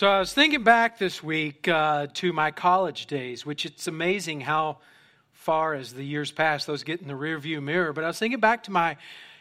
So I was thinking back this week uh, to my college days, which it's amazing how far as the years pass those get in the rearview mirror. But I was thinking back to my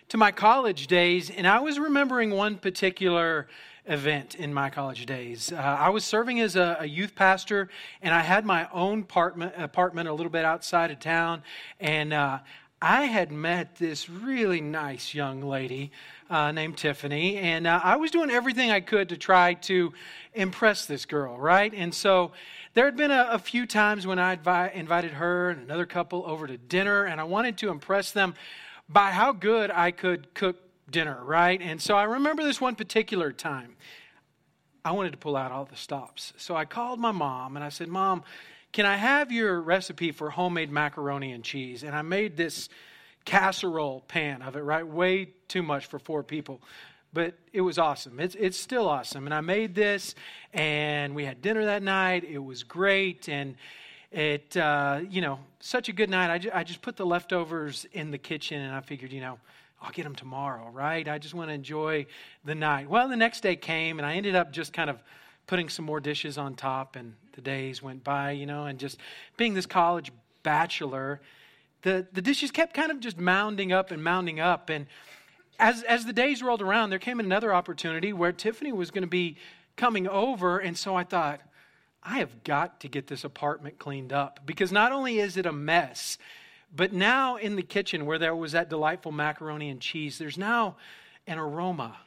to my college days, and I was remembering one particular event in my college days. Uh, I was serving as a, a, youth pastor, and I had my own apartment apartment a little bit outside of town, and uh, I had met this really nice young lady uh, named Tiffany, and uh, I was doing everything I could to try to impress this girl, right? And so there had been a, a few times when I invi- invited her and another couple over to dinner, and I wanted to impress them by how good I could cook dinner, right? And so I remember this one particular time. I wanted to pull out all the stops. So I called my mom and I said, Mom, can I have your recipe for homemade macaroni and cheese? And I made this casserole pan of it, right? Way too much for four people. But it was awesome. It's, it's still awesome. And I made this, and we had dinner that night. It was great. And it, uh, you know, such a good night. I, ju- I just put the leftovers in the kitchen, and I figured, you know, I'll get them tomorrow, right? I just want to enjoy the night. Well, the next day came, and I ended up just kind of putting some more dishes on top, and the days went by, you know, and just being this college bachelor, the, the dishes kept kind of just mounding up and mounding up. And as, as the days rolled around, there came another opportunity where Tiffany was going to be coming over. And so I thought, I have got to get this apartment cleaned up because not only is it a mess, but now in the kitchen where there was that delightful macaroni and cheese, there's now an aroma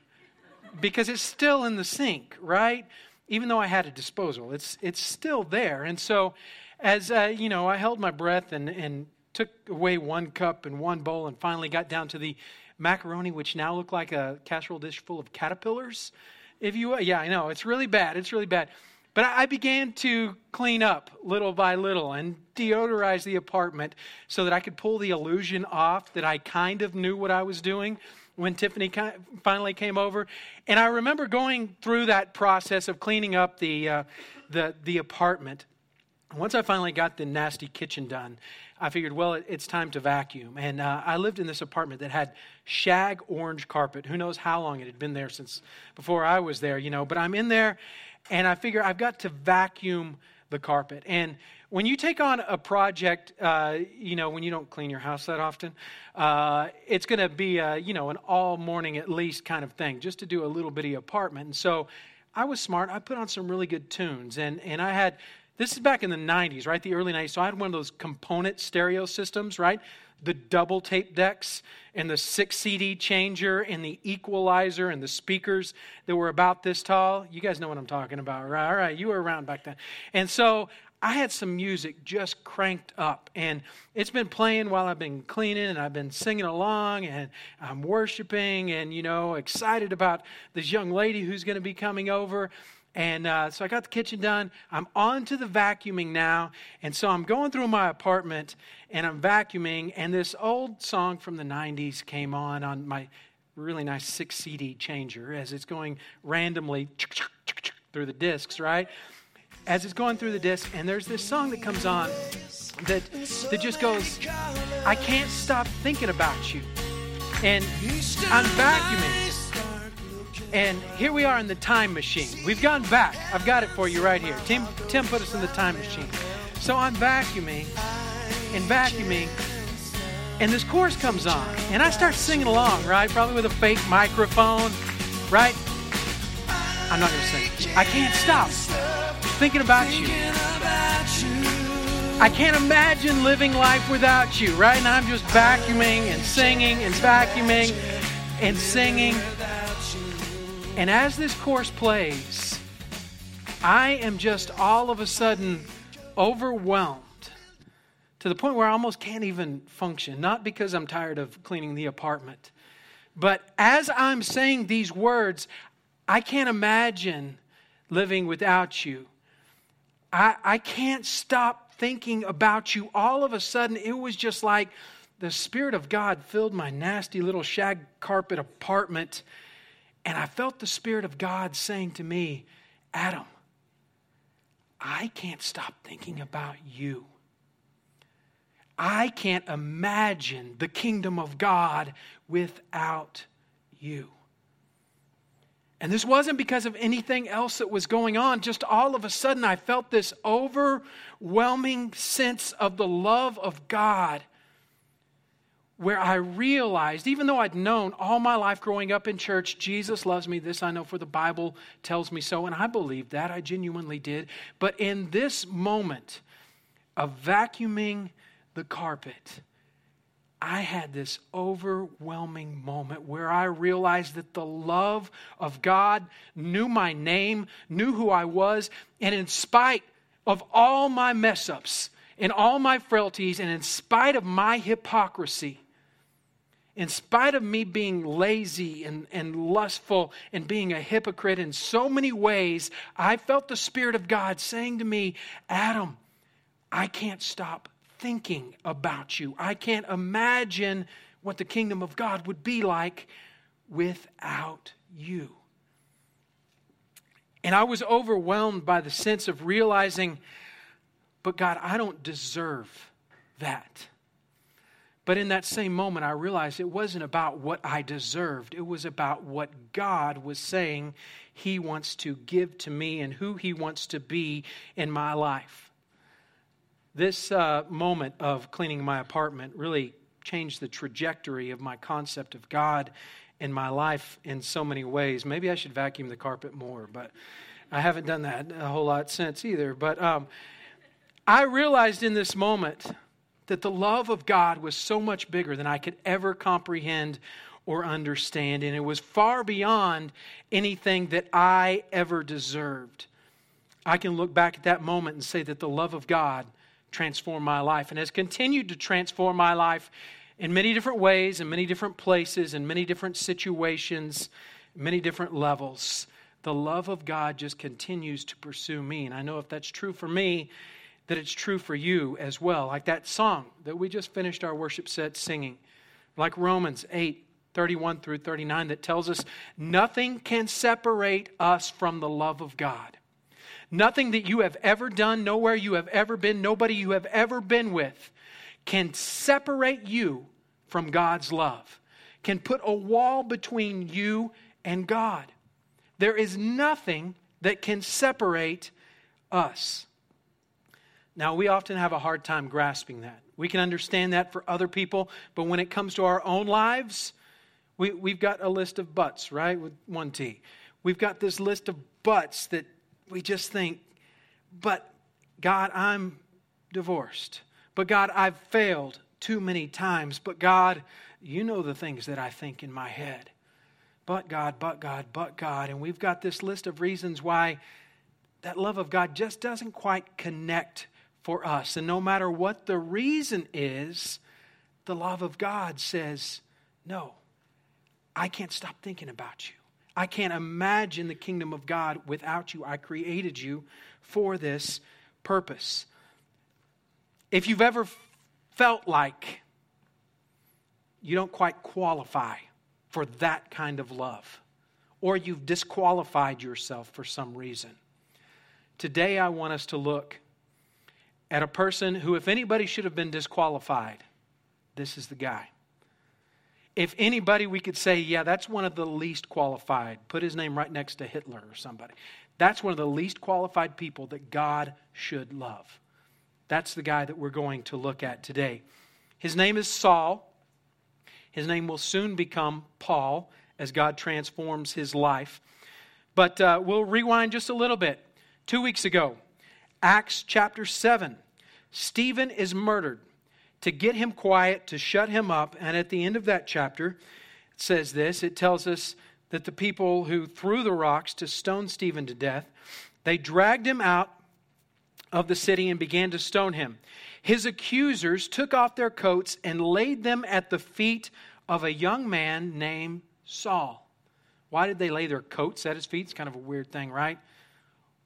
because it's still in the sink, right? Even though I had a disposal, it's, it's still there. And so, as uh, you know, I held my breath and, and took away one cup and one bowl and finally got down to the macaroni, which now looked like a casserole dish full of caterpillars. If you, yeah, I know, it's really bad. It's really bad. But I began to clean up little by little and deodorize the apartment so that I could pull the illusion off that I kind of knew what I was doing when Tiffany finally came over. And I remember going through that process of cleaning up the, uh, the, the apartment. Once I finally got the nasty kitchen done, I figured, well, it's time to vacuum. And uh, I lived in this apartment that had shag orange carpet. Who knows how long it had been there since before I was there, you know. But I'm in there, and I figure I've got to vacuum the carpet. And when you take on a project, uh, you know, when you don't clean your house that often, uh, it's going to be, a, you know, an all morning at least kind of thing, just to do a little bitty apartment. And so I was smart. I put on some really good tunes. And, and I had, this is back in the 90s, right? The early 90s. So I had one of those component stereo systems, right? The double tape decks and the six CD changer and the equalizer and the speakers that were about this tall. You guys know what I'm talking about, right? All right, you were around back then. And so I had some music just cranked up, and it's been playing while I've been cleaning, and I've been singing along, and I'm worshiping, and you know, excited about this young lady who's going to be coming over. And uh, so I got the kitchen done. I'm on to the vacuuming now. And so I'm going through my apartment and I'm vacuuming. And this old song from the 90s came on on my really nice six CD changer as it's going randomly through the discs, right? As it's going through the disc, and there's this song that comes on that that just goes, I can't stop thinking about you. And I'm vacuuming. And here we are in the time machine. We've gone back. I've got it for you right here. Tim, Tim put us in the time machine. So I'm vacuuming and vacuuming. And this chorus comes on. And I start singing along, right? Probably with a fake microphone, right? I'm not going to sing. I can't stop thinking about you. I can't imagine living life without you. Right now, I'm just vacuuming and singing and vacuuming and singing. And as this course plays, I am just all of a sudden overwhelmed to the point where I almost can't even function. Not because I'm tired of cleaning the apartment, but as I'm saying these words, I can't imagine living without you. I, I can't stop thinking about you. All of a sudden, it was just like the Spirit of God filled my nasty little shag carpet apartment. And I felt the Spirit of God saying to me, Adam, I can't stop thinking about you. I can't imagine the kingdom of God without you. And this wasn't because of anything else that was going on. Just all of a sudden, I felt this overwhelming sense of the love of God where I realized, even though I'd known all my life growing up in church, Jesus loves me. This I know for the Bible tells me so. And I believed that. I genuinely did. But in this moment of vacuuming the carpet, I had this overwhelming moment where I realized that the love of God knew my name, knew who I was, and in spite of all my mess ups and all my frailties, and in spite of my hypocrisy, in spite of me being lazy and, and lustful and being a hypocrite in so many ways, I felt the Spirit of God saying to me, Adam, I can't stop thinking about you. I can't imagine what the kingdom of God would be like without you. And I was overwhelmed by the sense of realizing, but God, I don't deserve that. But in that same moment, I realized it wasn't about what I deserved. It was about what God was saying He wants to give to me and who He wants to be in my life. This uh, moment of cleaning my apartment really changed the trajectory of my concept of God in my life in so many ways. Maybe I should vacuum the carpet more, but I haven't done that a whole lot since either. But um, I realized in this moment that the love of God was so much bigger than I could ever comprehend or understand, and it was far beyond anything that I ever deserved. I can look back at that moment and say that the love of God transformed my life and has continued to transform my life in many different ways, in many different places, in many different situations, many different levels. The love of God just continues to pursue me. And I know if that's true for me, that it's true for you as well. Like that song that we just finished our worship set singing, like Romans 8 31 through 39, that tells us nothing can separate us from the love of God. Nothing that you have ever done, nowhere you have ever been, nobody you have ever been with can separate you from God's love, can put a wall between you and God. There is nothing that can separate us. Now, we often have a hard time grasping that. We can understand that for other people, but when it comes to our own lives, we, we've got a list of buts, right? With one T. We've got this list of buts that we just think, but God, I'm divorced. But God, I've failed too many times. But God, you know the things that I think in my head. But God, but God, but God. And we've got this list of reasons why that love of God just doesn't quite connect for us. And no matter what the reason is, the love of God says, No, I can't stop thinking about you. I can't imagine the kingdom of God without you. I created you for this purpose. If you've ever felt like you don't quite qualify for that kind of love, or you've disqualified yourself for some reason, today I want us to look at a person who, if anybody should have been disqualified, this is the guy if anybody we could say, yeah, that's one of the least qualified, put his name right next to Hitler or somebody. That's one of the least qualified people that God should love. That's the guy that we're going to look at today. His name is Saul. His name will soon become Paul as God transforms his life. But uh, we'll rewind just a little bit. Two weeks ago, Acts chapter 7, Stephen is murdered to get him quiet, to shut him up. And at the end of that chapter, it says this it tells us that the people who threw the rocks to stone Stephen to death, they dragged him out of the city and began to stone him. His accusers took off their coats and laid them at the feet of a young man named Saul. Why did they lay their coats at his feet? It's kind of a weird thing, right?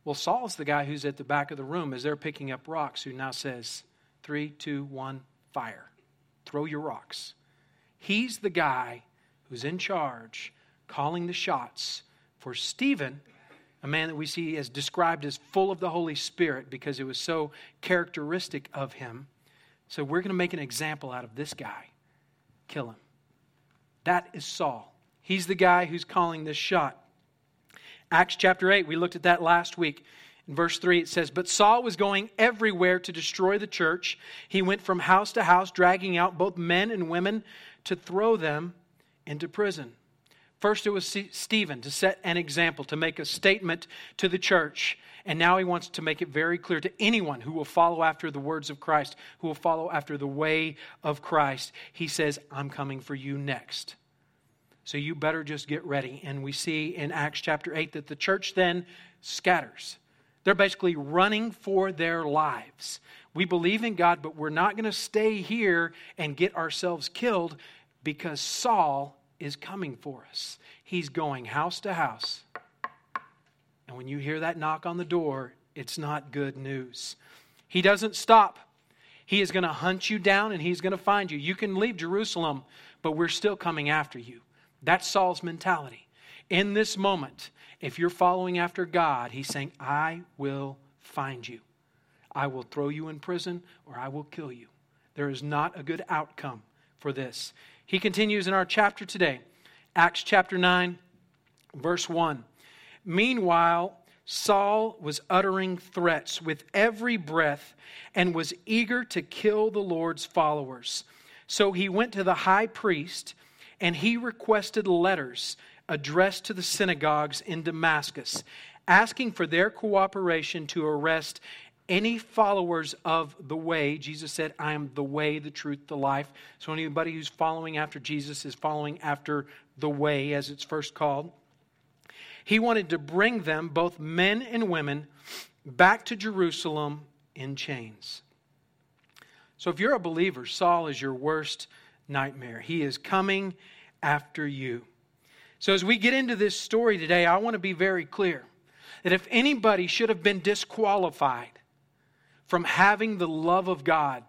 Well, Saul's the guy who's at the back of the room as they're picking up rocks, who now says, Three, two, one, fire. Throw your rocks. He's the guy who's in charge, calling the shots for Stephen, a man that we see as described as full of the Holy Spirit because it was so characteristic of him. So we're going to make an example out of this guy. Kill him. That is Saul. He's the guy who's calling this shot. Acts chapter 8, we looked at that last week. In verse 3, it says, But Saul was going everywhere to destroy the church. He went from house to house, dragging out both men and women to throw them into prison. First, it was Stephen to set an example, to make a statement to the church. And now he wants to make it very clear to anyone who will follow after the words of Christ, who will follow after the way of Christ. He says, I'm coming for you next. So you better just get ready. And we see in Acts chapter 8 that the church then scatters. They're basically running for their lives. We believe in God, but we're not going to stay here and get ourselves killed because Saul is coming for us. He's going house to house. And when you hear that knock on the door, it's not good news. He doesn't stop. He is going to hunt you down and he's going to find you. You can leave Jerusalem, but we're still coming after you. That's Saul's mentality. In this moment, if you're following after God, he's saying, I will find you. I will throw you in prison or I will kill you. There is not a good outcome for this. He continues in our chapter today, Acts chapter 9, verse 1. Meanwhile, Saul was uttering threats with every breath and was eager to kill the Lord's followers. So he went to the high priest and he requested letters addressed to the synagogues in Damascus, asking for their cooperation to arrest any followers of the way. Jesus said, I am the way, the truth, the life. So anybody who's following after Jesus is following after the way, as it's first called. He wanted to bring them, both men and women, back to Jerusalem in chains. So if you're a believer, Saul is your worst nightmare. He is coming after you. So, as we get into this story today, I want to be very clear that if anybody should have been disqualified from having the love of God,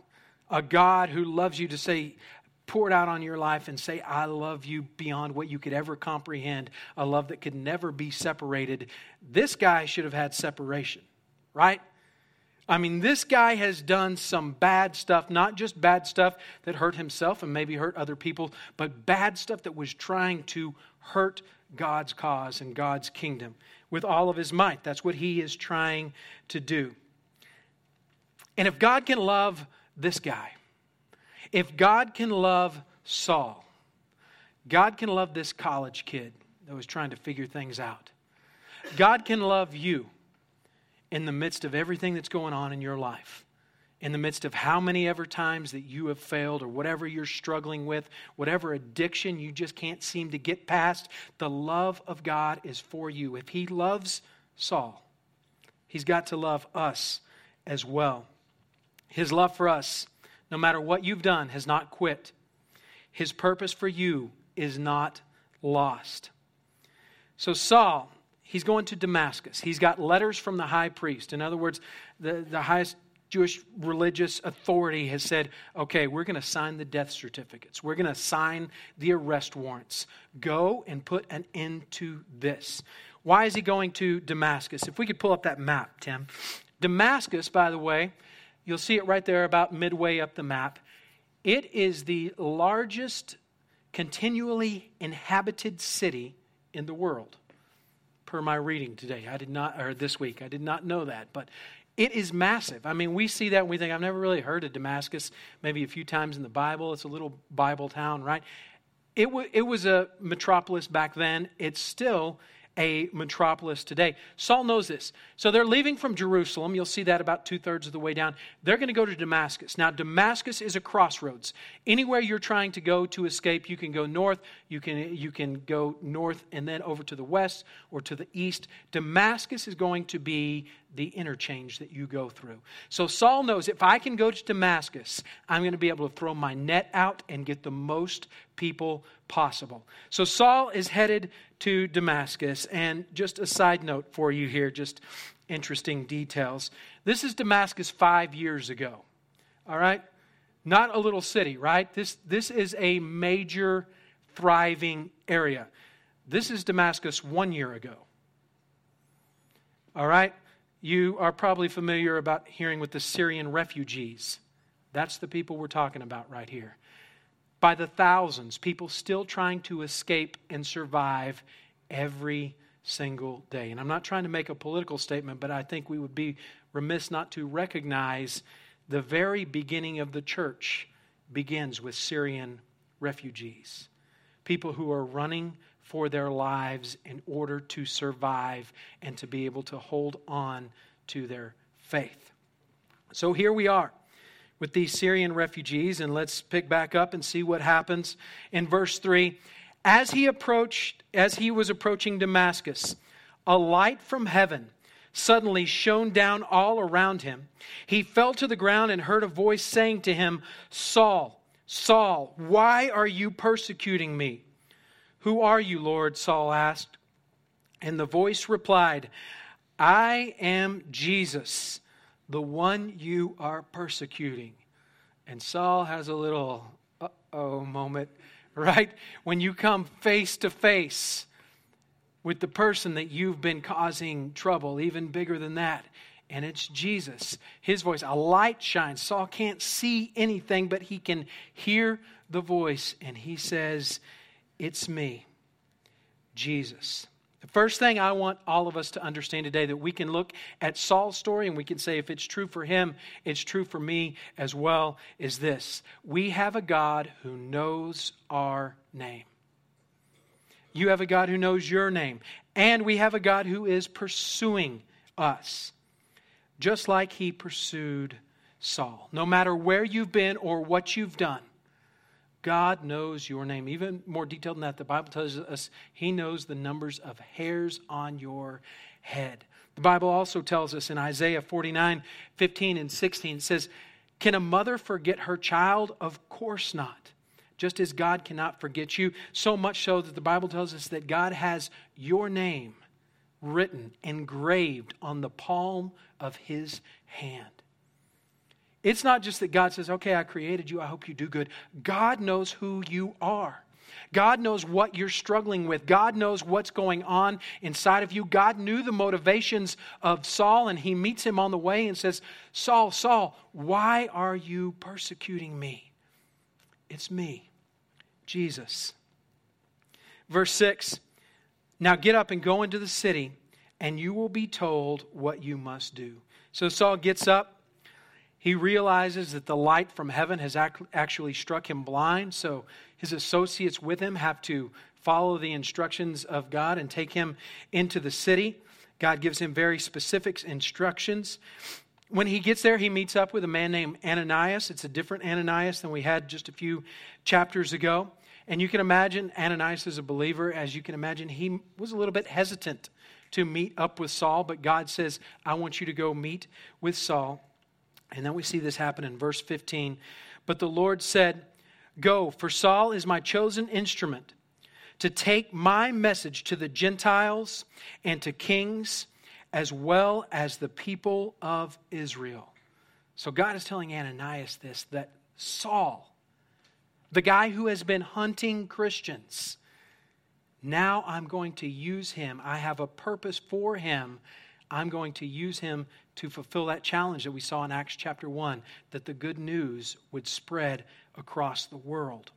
a God who loves you to say, pour it out on your life and say, I love you beyond what you could ever comprehend, a love that could never be separated, this guy should have had separation, right? I mean, this guy has done some bad stuff, not just bad stuff that hurt himself and maybe hurt other people, but bad stuff that was trying to hurt God's cause and God's kingdom with all of his might. That's what he is trying to do. And if God can love this guy, if God can love Saul, God can love this college kid that was trying to figure things out. God can love you in the midst of everything that's going on in your life, in the midst of how many ever times that you have failed or whatever you're struggling with, whatever addiction you just can't seem to get past, the love of God is for you. If He loves Saul, He's got to love us as well. His love for us, no matter what you've done, has not quit. His purpose for you is not lost. So, Saul, he's going to Damascus. He's got letters from the high priest. In other words, the, the highest Jewish religious authority has said, okay, we're going to sign the death certificates. We're going to sign the arrest warrants. Go and put an end to this. Why is he going to Damascus? If we could pull up that map, Tim. Damascus, by the way, you'll see it right there about midway up the map. It is the largest continually inhabited city in the world per my reading today. I did not, or this week, I did not know that, but it is massive. I mean, we see that and we think, I've never really heard of Damascus, maybe a few times in the Bible. It's a little Bible town, right? It, w- it was a metropolis back then. It's still a metropolis today. Saul knows this. So they're leaving from Jerusalem. You'll see that about two thirds of the way down. They're going to go to Damascus. Now, Damascus is a crossroads. Anywhere you're trying to go to escape, you can go north, you can, you can go north and then over to the west or to the east. Damascus is going to be the interchange that you go through. So Saul knows if I can go to Damascus, I'm going to be able to throw my net out and get the most people possible. So Saul is headed to Damascus. And just a side note for you here, just interesting details. This is Damascus five years ago. All right? Not a little city, right? This, this is a major, thriving area. This is Damascus one year ago. All right? You are probably familiar about hearing with the Syrian refugees. That's the people we're talking about right here by the thousands, people still trying to escape and survive every single day. And I'm not trying to make a political statement, but I think we would be remiss not to recognize the very beginning of the church begins with Syrian refugees, people who are running for their lives in order to survive and to be able to hold on to their faith. So here we are with these Syrian refugees, and let's pick back up and see what happens in verse 3. As he approached, as he was approaching Damascus, a light from heaven suddenly shone down all around him. He fell to the ground and heard a voice saying to him, Saul, Saul, why are you persecuting me? Who are you, Lord? Saul asked. And the voice replied, I am Jesus, the one you are persecuting. And Saul has a little uh oh moment, right? When you come face to face with the person that you've been causing trouble, even bigger than that. And it's Jesus. His voice, a light shines. Saul can't see anything, but he can hear the voice. And he says, It's me, Jesus. The first thing I want all of us to understand today that we can look at Saul's story and we can say, if it's true for him, it's true for me as well, is this. We have a God who knows our name. You have a God who knows your name. And we have a God who is pursuing us, just like he pursued Saul. No matter where you've been or what you've done, God knows your name. Even more detailed than that, the Bible tells us he knows the numbers of hairs on your head. The Bible also tells us in Isaiah 49 15 and 16, it says, Can a mother forget her child? Of course not just as God cannot forget you. So much so that the Bible tells us that God has your name written, engraved on the palm of his hand. It's not just that God says, okay, I created you, I hope you do good. God knows who you are. God knows what you're struggling with. God knows what's going on inside of you. God knew the motivations of Saul, and he meets him on the way and says, Saul, Saul, why are you persecuting me? It's me, Jesus. Verse 6 Now get up and go into the city, and you will be told what you must do. So Saul gets up. He realizes that the light from heaven has actually struck him blind, so his associates with him have to follow the instructions of God and take him into the city. God gives him very specific instructions when he gets there, he meets up with a man named Ananias. It's a different Ananias than we had just a few chapters ago. And you can imagine Ananias as a believer, as you can imagine, he was a little bit hesitant to meet up with Saul, but God says, I want you to go meet with Saul. And then we see this happen in verse 15. But the Lord said, Go, for Saul is my chosen instrument to take my message to the Gentiles and to kings as well as the people of Israel. So God is telling Ananias this that Saul, the guy who has been hunting Christians, now I'm going to use him. I have a purpose for him. I'm going to use him to fulfill that challenge that we saw in Acts chapter 1 that the good news would spread across the world.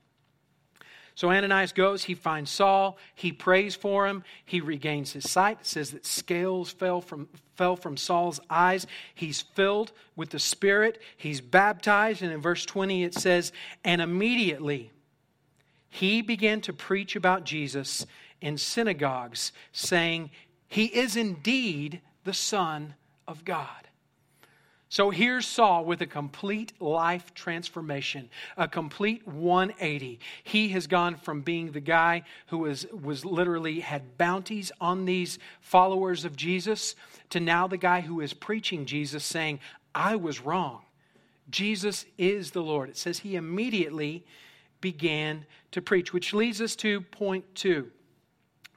So Ananias goes, he finds Saul, he prays for him, he regains his sight. It says that scales fell from, fell from Saul's eyes. He's filled with the Spirit, he's baptized, and in verse 20 it says, And immediately he began to preach about Jesus in synagogues, saying, He is indeed the Son of God. So here's Saul with a complete life transformation, a complete 180. He has gone from being the guy who was, was literally had bounties on these followers of Jesus to now the guy who is preaching Jesus saying, I was wrong. Jesus is the Lord. It says he immediately began to preach, which leads us to point two.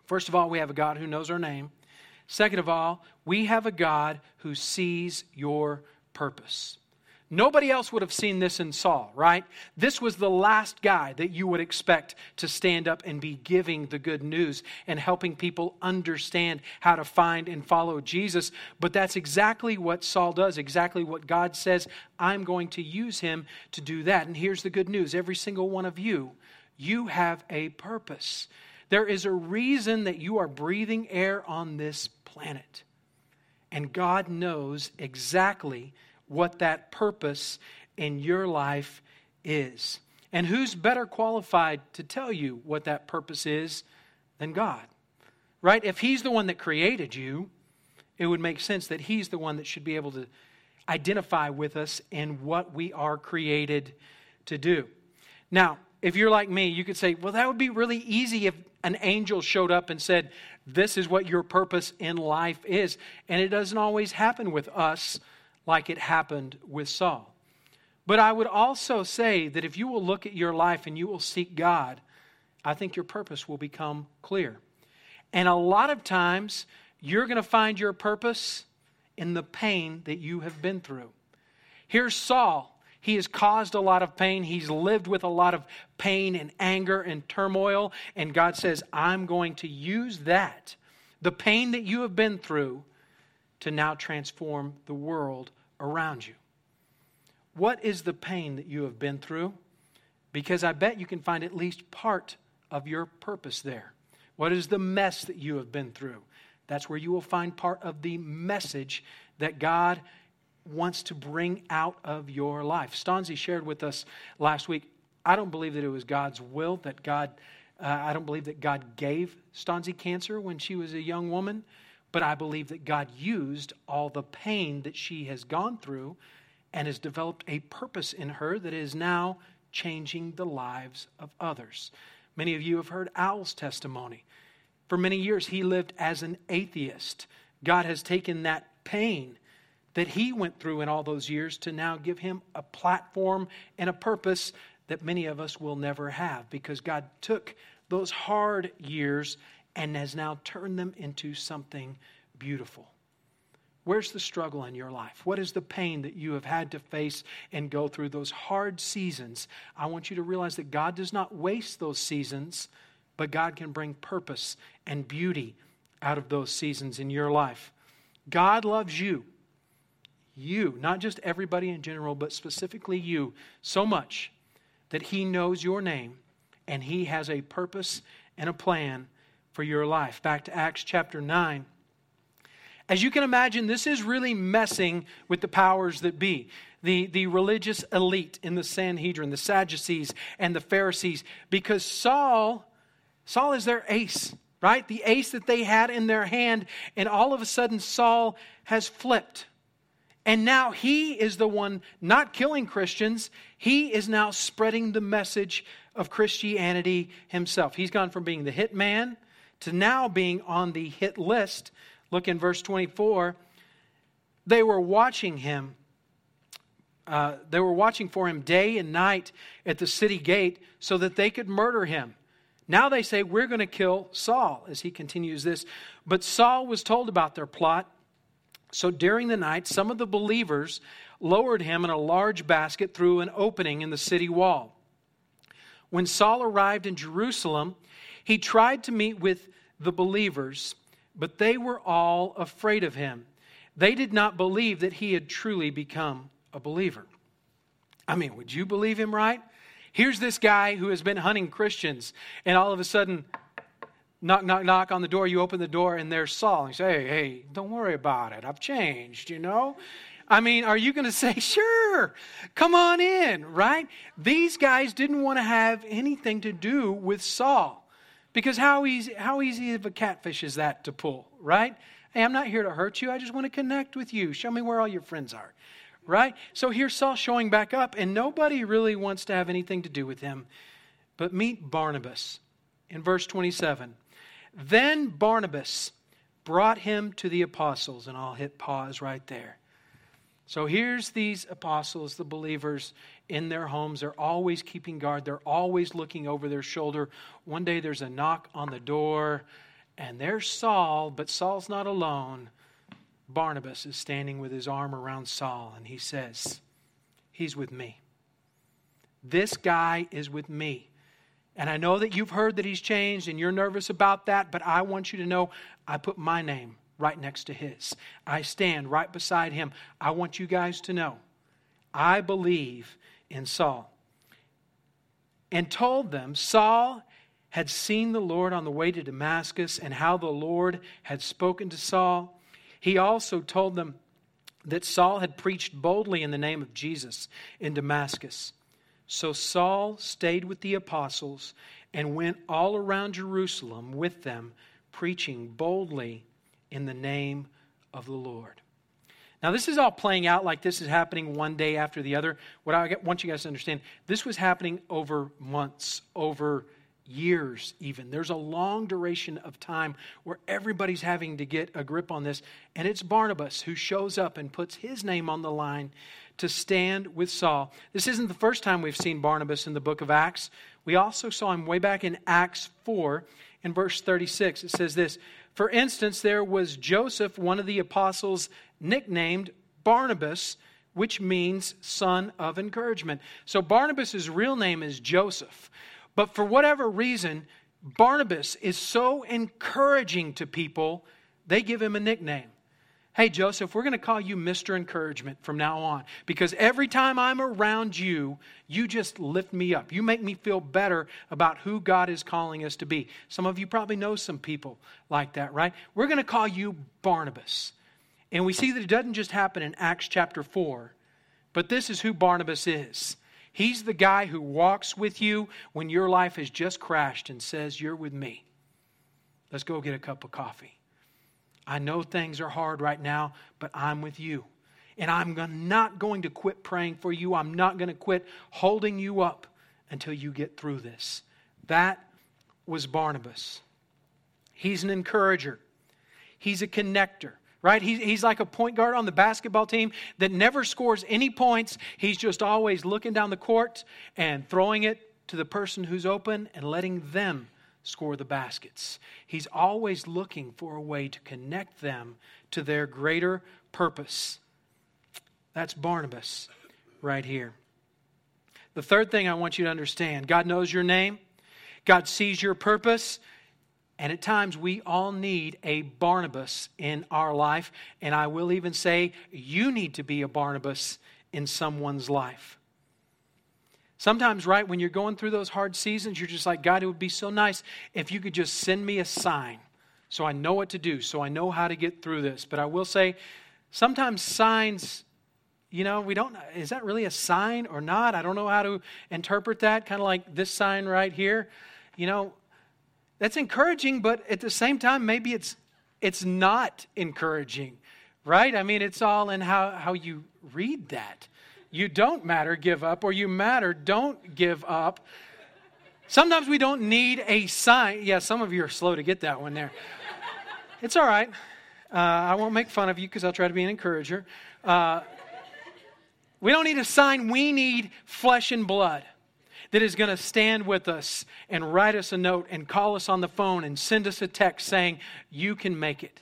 First of all, we have a God who knows our name. Second of all, we have a God who sees your purpose. Nobody else would have seen this in Saul, right? This was the last guy that you would expect to stand up and be giving the good news and helping people understand how to find and follow Jesus. But that's exactly what Saul does, exactly what God says. I'm going to use him to do that. And here's the good news every single one of you, you have a purpose. There is a reason that you are breathing air on this planet. And God knows exactly what that purpose in your life is. And who's better qualified to tell you what that purpose is than God? Right? If He's the one that created you, it would make sense that He's the one that should be able to identify with us in what we are created to do. Now, if you're like me, you could say, well, that would be really easy if an angel showed up and said, This is what your purpose in life is. And it doesn't always happen with us like it happened with Saul. But I would also say that if you will look at your life and you will seek God, I think your purpose will become clear. And a lot of times, you're going to find your purpose in the pain that you have been through. Here's Saul. He has caused a lot of pain. He's lived with a lot of pain and anger and turmoil. And God says, I'm going to use that, the pain that you have been through, to now transform the world around you. What is the pain that you have been through? Because I bet you can find at least part of your purpose there. What is the mess that you have been through? That's where you will find part of the message that God wants to bring out of your life. Stanzi shared with us last week. I don't believe that it was God's will that God, uh, I don't believe that God gave Stanzi cancer when she was a young woman, but I believe that God used all the pain that she has gone through and has developed a purpose in her that is now changing the lives of others. Many of you have heard Al's testimony. For many years, he lived as an atheist. God has taken that pain that he went through in all those years to now give him a platform and a purpose that many of us will never have because God took those hard years and has now turned them into something beautiful. Where's the struggle in your life? What is the pain that you have had to face and go through those hard seasons? I want you to realize that God does not waste those seasons, but God can bring purpose and beauty out of those seasons in your life. God loves you you, not just everybody in general, but specifically you, so much that He knows your name and He has a purpose and a plan for your life. Back to Acts chapter 9. As you can imagine, this is really messing with the powers that be. The, the religious elite in the Sanhedrin, the Sadducees and the Pharisees, because Saul, Saul is their ace, right? The ace that they had in their hand, and all of a sudden Saul has flipped. And now he is the one not killing Christians. He is now spreading the message of Christianity himself. He's gone from being the hit man to now being on the hit list. Look in verse 24. They were watching him. Uh, they were watching for him day and night at the city gate so that they could murder him. Now they say, We're going to kill Saul, as he continues this. But Saul was told about their plot so during the night, some of the believers lowered him in a large basket through an opening in the city wall. When Saul arrived in Jerusalem, he tried to meet with the believers, but they were all afraid of him. They did not believe that he had truly become a believer. I mean, would you believe him, right? Here's this guy who has been hunting Christians, and all of a sudden, knock, knock, knock on the door. You open the door, and there's Saul. And you say, hey, hey, don't worry about it. I've changed, you know? I mean, are you going to say, sure, come on in, right? These guys didn't want to have anything to do with Saul. Because how easy, how easy of a catfish is that to pull, right? Hey, I'm not here to hurt you. I just want to connect with you. Show me where all your friends are, right? So here's Saul showing back up, and nobody really wants to have anything to do with him. But meet Barnabas in verse 27. Then Barnabas brought him to the apostles, and I'll hit pause right there. So here's these apostles, the believers in their homes. They're always keeping guard, they're always looking over their shoulder. One day there's a knock on the door, and there's Saul, but Saul's not alone. Barnabas is standing with his arm around Saul, and he says, He's with me. This guy is with me. And I know that you've heard that he's changed and you're nervous about that, but I want you to know I put my name right next to his. I stand right beside him. I want you guys to know I believe in Saul. And told them, Saul had seen the Lord on the way to Damascus and how the Lord had spoken to Saul, he also told them that Saul had preached boldly in the name of Jesus in Damascus. So Saul stayed with the apostles and went all around Jerusalem with them, preaching boldly in the name of the Lord. Now, this is all playing out like this is happening one day after the other. What I want you guys to understand, this was happening over months, over years, even. There's a long duration of time where everybody's having to get a grip on this. And it's Barnabas who shows up and puts his name on the line to stand with Saul. This isn't the first time we've seen Barnabas in the book of Acts. We also saw him way back in Acts 4 in verse 36. It says this For instance, there was Joseph, one of the apostles, nicknamed Barnabas. Which means son of encouragement. So Barnabas' real name is Joseph. But for whatever reason, Barnabas is so encouraging to people, they give him a nickname. Hey, Joseph, we're going to call you Mr. Encouragement from now on because every time I'm around you, you just lift me up. You make me feel better about who God is calling us to be. Some of you probably know some people like that, right? We're going to call you Barnabas. And we see that it doesn't just happen in Acts chapter 4, but this is who Barnabas is. He's the guy who walks with you when your life has just crashed and says, You're with me. Let's go get a cup of coffee. I know things are hard right now, but I'm with you. And I'm not going to quit praying for you. I'm not going to quit holding you up until you get through this. That was Barnabas. He's an encourager, he's a connector right? He's, like a point guard on the basketball team that never scores any points. He's just always looking down the court and throwing it to the person who's open and letting them score the baskets. He's always looking for a way to connect them to their greater purpose. That's Barnabas right here. The third thing I want you to understand God knows your name, God sees your purpose, and at times, we all need a Barnabas in our life. And I will even say, you need to be a Barnabas in someone's life. Sometimes, right, when you're going through those hard seasons, you're just like, God, it would be so nice if you could just send me a sign so I know what to do, so I know how to get through this. But I will say, sometimes signs, you know, we don't, is that really a sign or not? I don't know how to interpret that. Kind of like this sign right here. You know, that's encouraging, but at the same time, maybe it's it's not encouraging, right? I mean, it's all in how, how you read that. You don't matter, give up, or you matter, don't give up. Sometimes we don't need a sign. Yeah, some of you are slow to get that one there. It's all right. Uh, I won't make fun of you because I'll try to be an encourager. Uh, we don't need a sign, we need flesh and blood that is going to stand with us and write us a note and call us on the phone and send us a text saying, You can make it.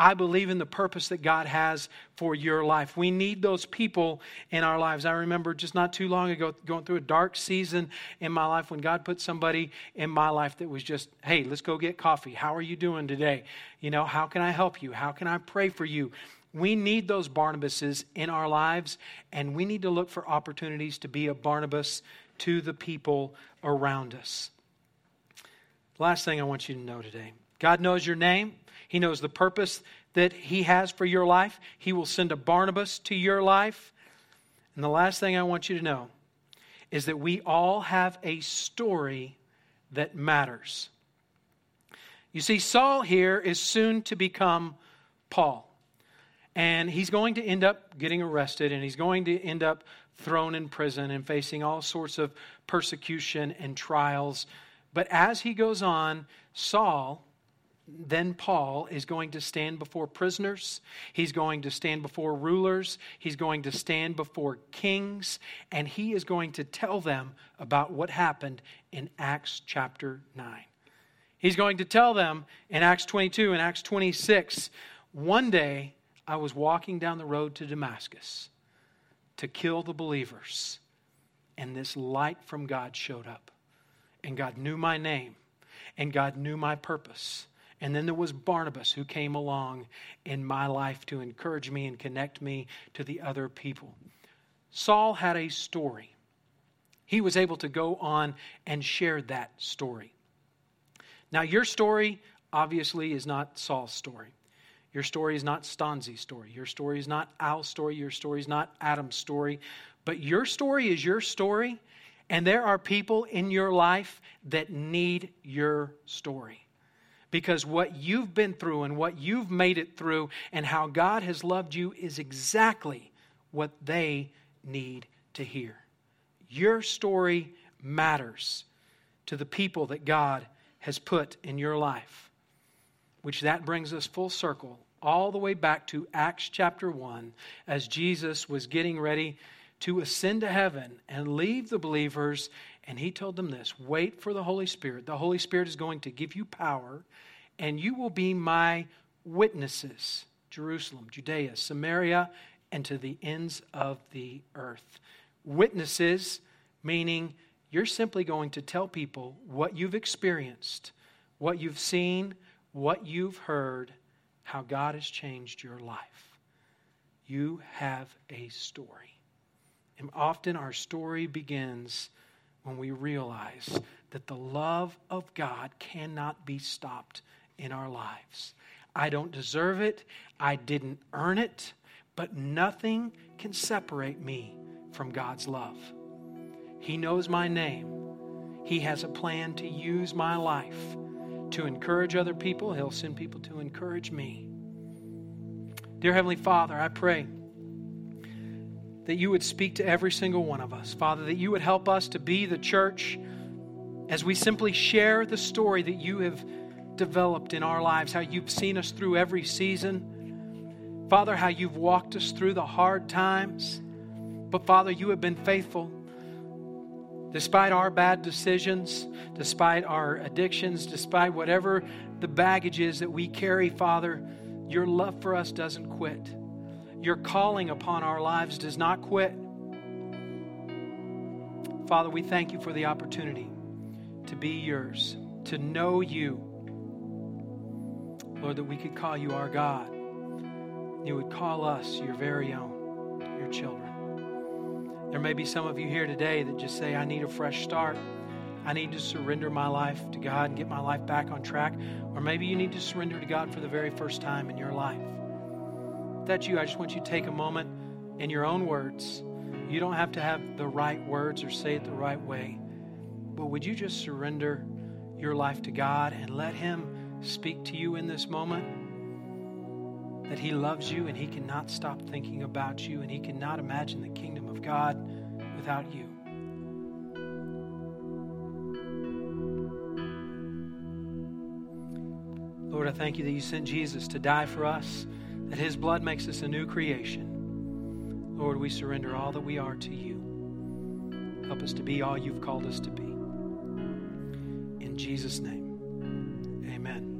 I believe in the purpose that God has for your life. We need those people in our lives. I remember just not too long ago going through a dark season in my life when God put somebody in my life that was just, hey, let's go get coffee. How are you doing today? You know, how can I help you? How can I pray for you? We need those Barnabases in our lives, and we need to look for opportunities to be a Barnabas to the people around us. Last thing I want you to know today God knows your name, He knows the purpose that He has for your life. He will send a Barnabas to your life. And the last thing I want you to know is that we all have a story that matters. You see, Saul here is soon to become Paul. And he's going to end up getting arrested and he's going to end up thrown in prison and facing all sorts of persecution and trials. But as he goes on, Saul, then Paul, is going to stand before prisoners. He's going to stand before rulers. He's going to stand before kings. And he is going to tell them about what happened in Acts chapter 9. He's going to tell them in Acts 22 and Acts 26 one day I was walking down the road to Damascus to kill the believers. And this light from God showed up. And God knew my name. And God knew my purpose. And then there was Barnabas who came along in my life to encourage me and connect me to the other people. Saul had a story. He was able to go on and share that story. Now, your story obviously is not Saul's story. Your story is not Stanzi's story. Your story is not Al's story. Your story is not Adam's story. But your story is your story, and there are people in your life that need your story. Because what you've been through and what you've made it through and how God has loved you is exactly what they need to hear. Your story matters to the people that God has put in your life. Which that brings us full circle all the way back to Acts chapter 1 as Jesus was getting ready to ascend to heaven and leave the believers. And he told them this wait for the Holy Spirit. The Holy Spirit is going to give you power, and you will be my witnesses Jerusalem, Judea, Samaria, and to the ends of the earth. Witnesses, meaning you're simply going to tell people what you've experienced, what you've seen, what you've heard, how God has changed your life. You have a story. And often our story begins when we realize that the love of God cannot be stopped in our lives. I don't deserve it, I didn't earn it, but nothing can separate me from God's love. He knows my name. He has a plan to use my life to encourage other people. He'll send people to encourage me. Dear Heavenly Father, I pray that you would speak to every single one of us. Father, that you would help us to be the church as we simply share the story that you have developed in our lives, how you've seen us through every season. Father, how you've walked us through the hard times. But Father, you have been faithful. Despite our bad decisions, despite our addictions, despite whatever the baggage is that we carry, Father, your love for us doesn't quit. Your calling upon our lives does not quit. Father, we thank you for the opportunity to be yours, to know you. Lord, that we could call you our God. You would call us your very own, your children. There may be some of you here today that just say, I need a fresh start. I need to surrender my life to God and get my life back on track. Or maybe you need to surrender to God for the very first time in your life. That's you, I just want you to take a moment in your own words. You don't have to have the right words or say it the right way. But would you just surrender your life to God and let Him speak to you in this moment? that He loves you and He cannot stop thinking about you and He cannot imagine the kingdom of God without you. Lord, I thank you that you sent Jesus to die for us, that His blood makes us a new creation. Lord, we surrender all that we are to you. Help us to be all you've called us to be. In Jesus' name, amen.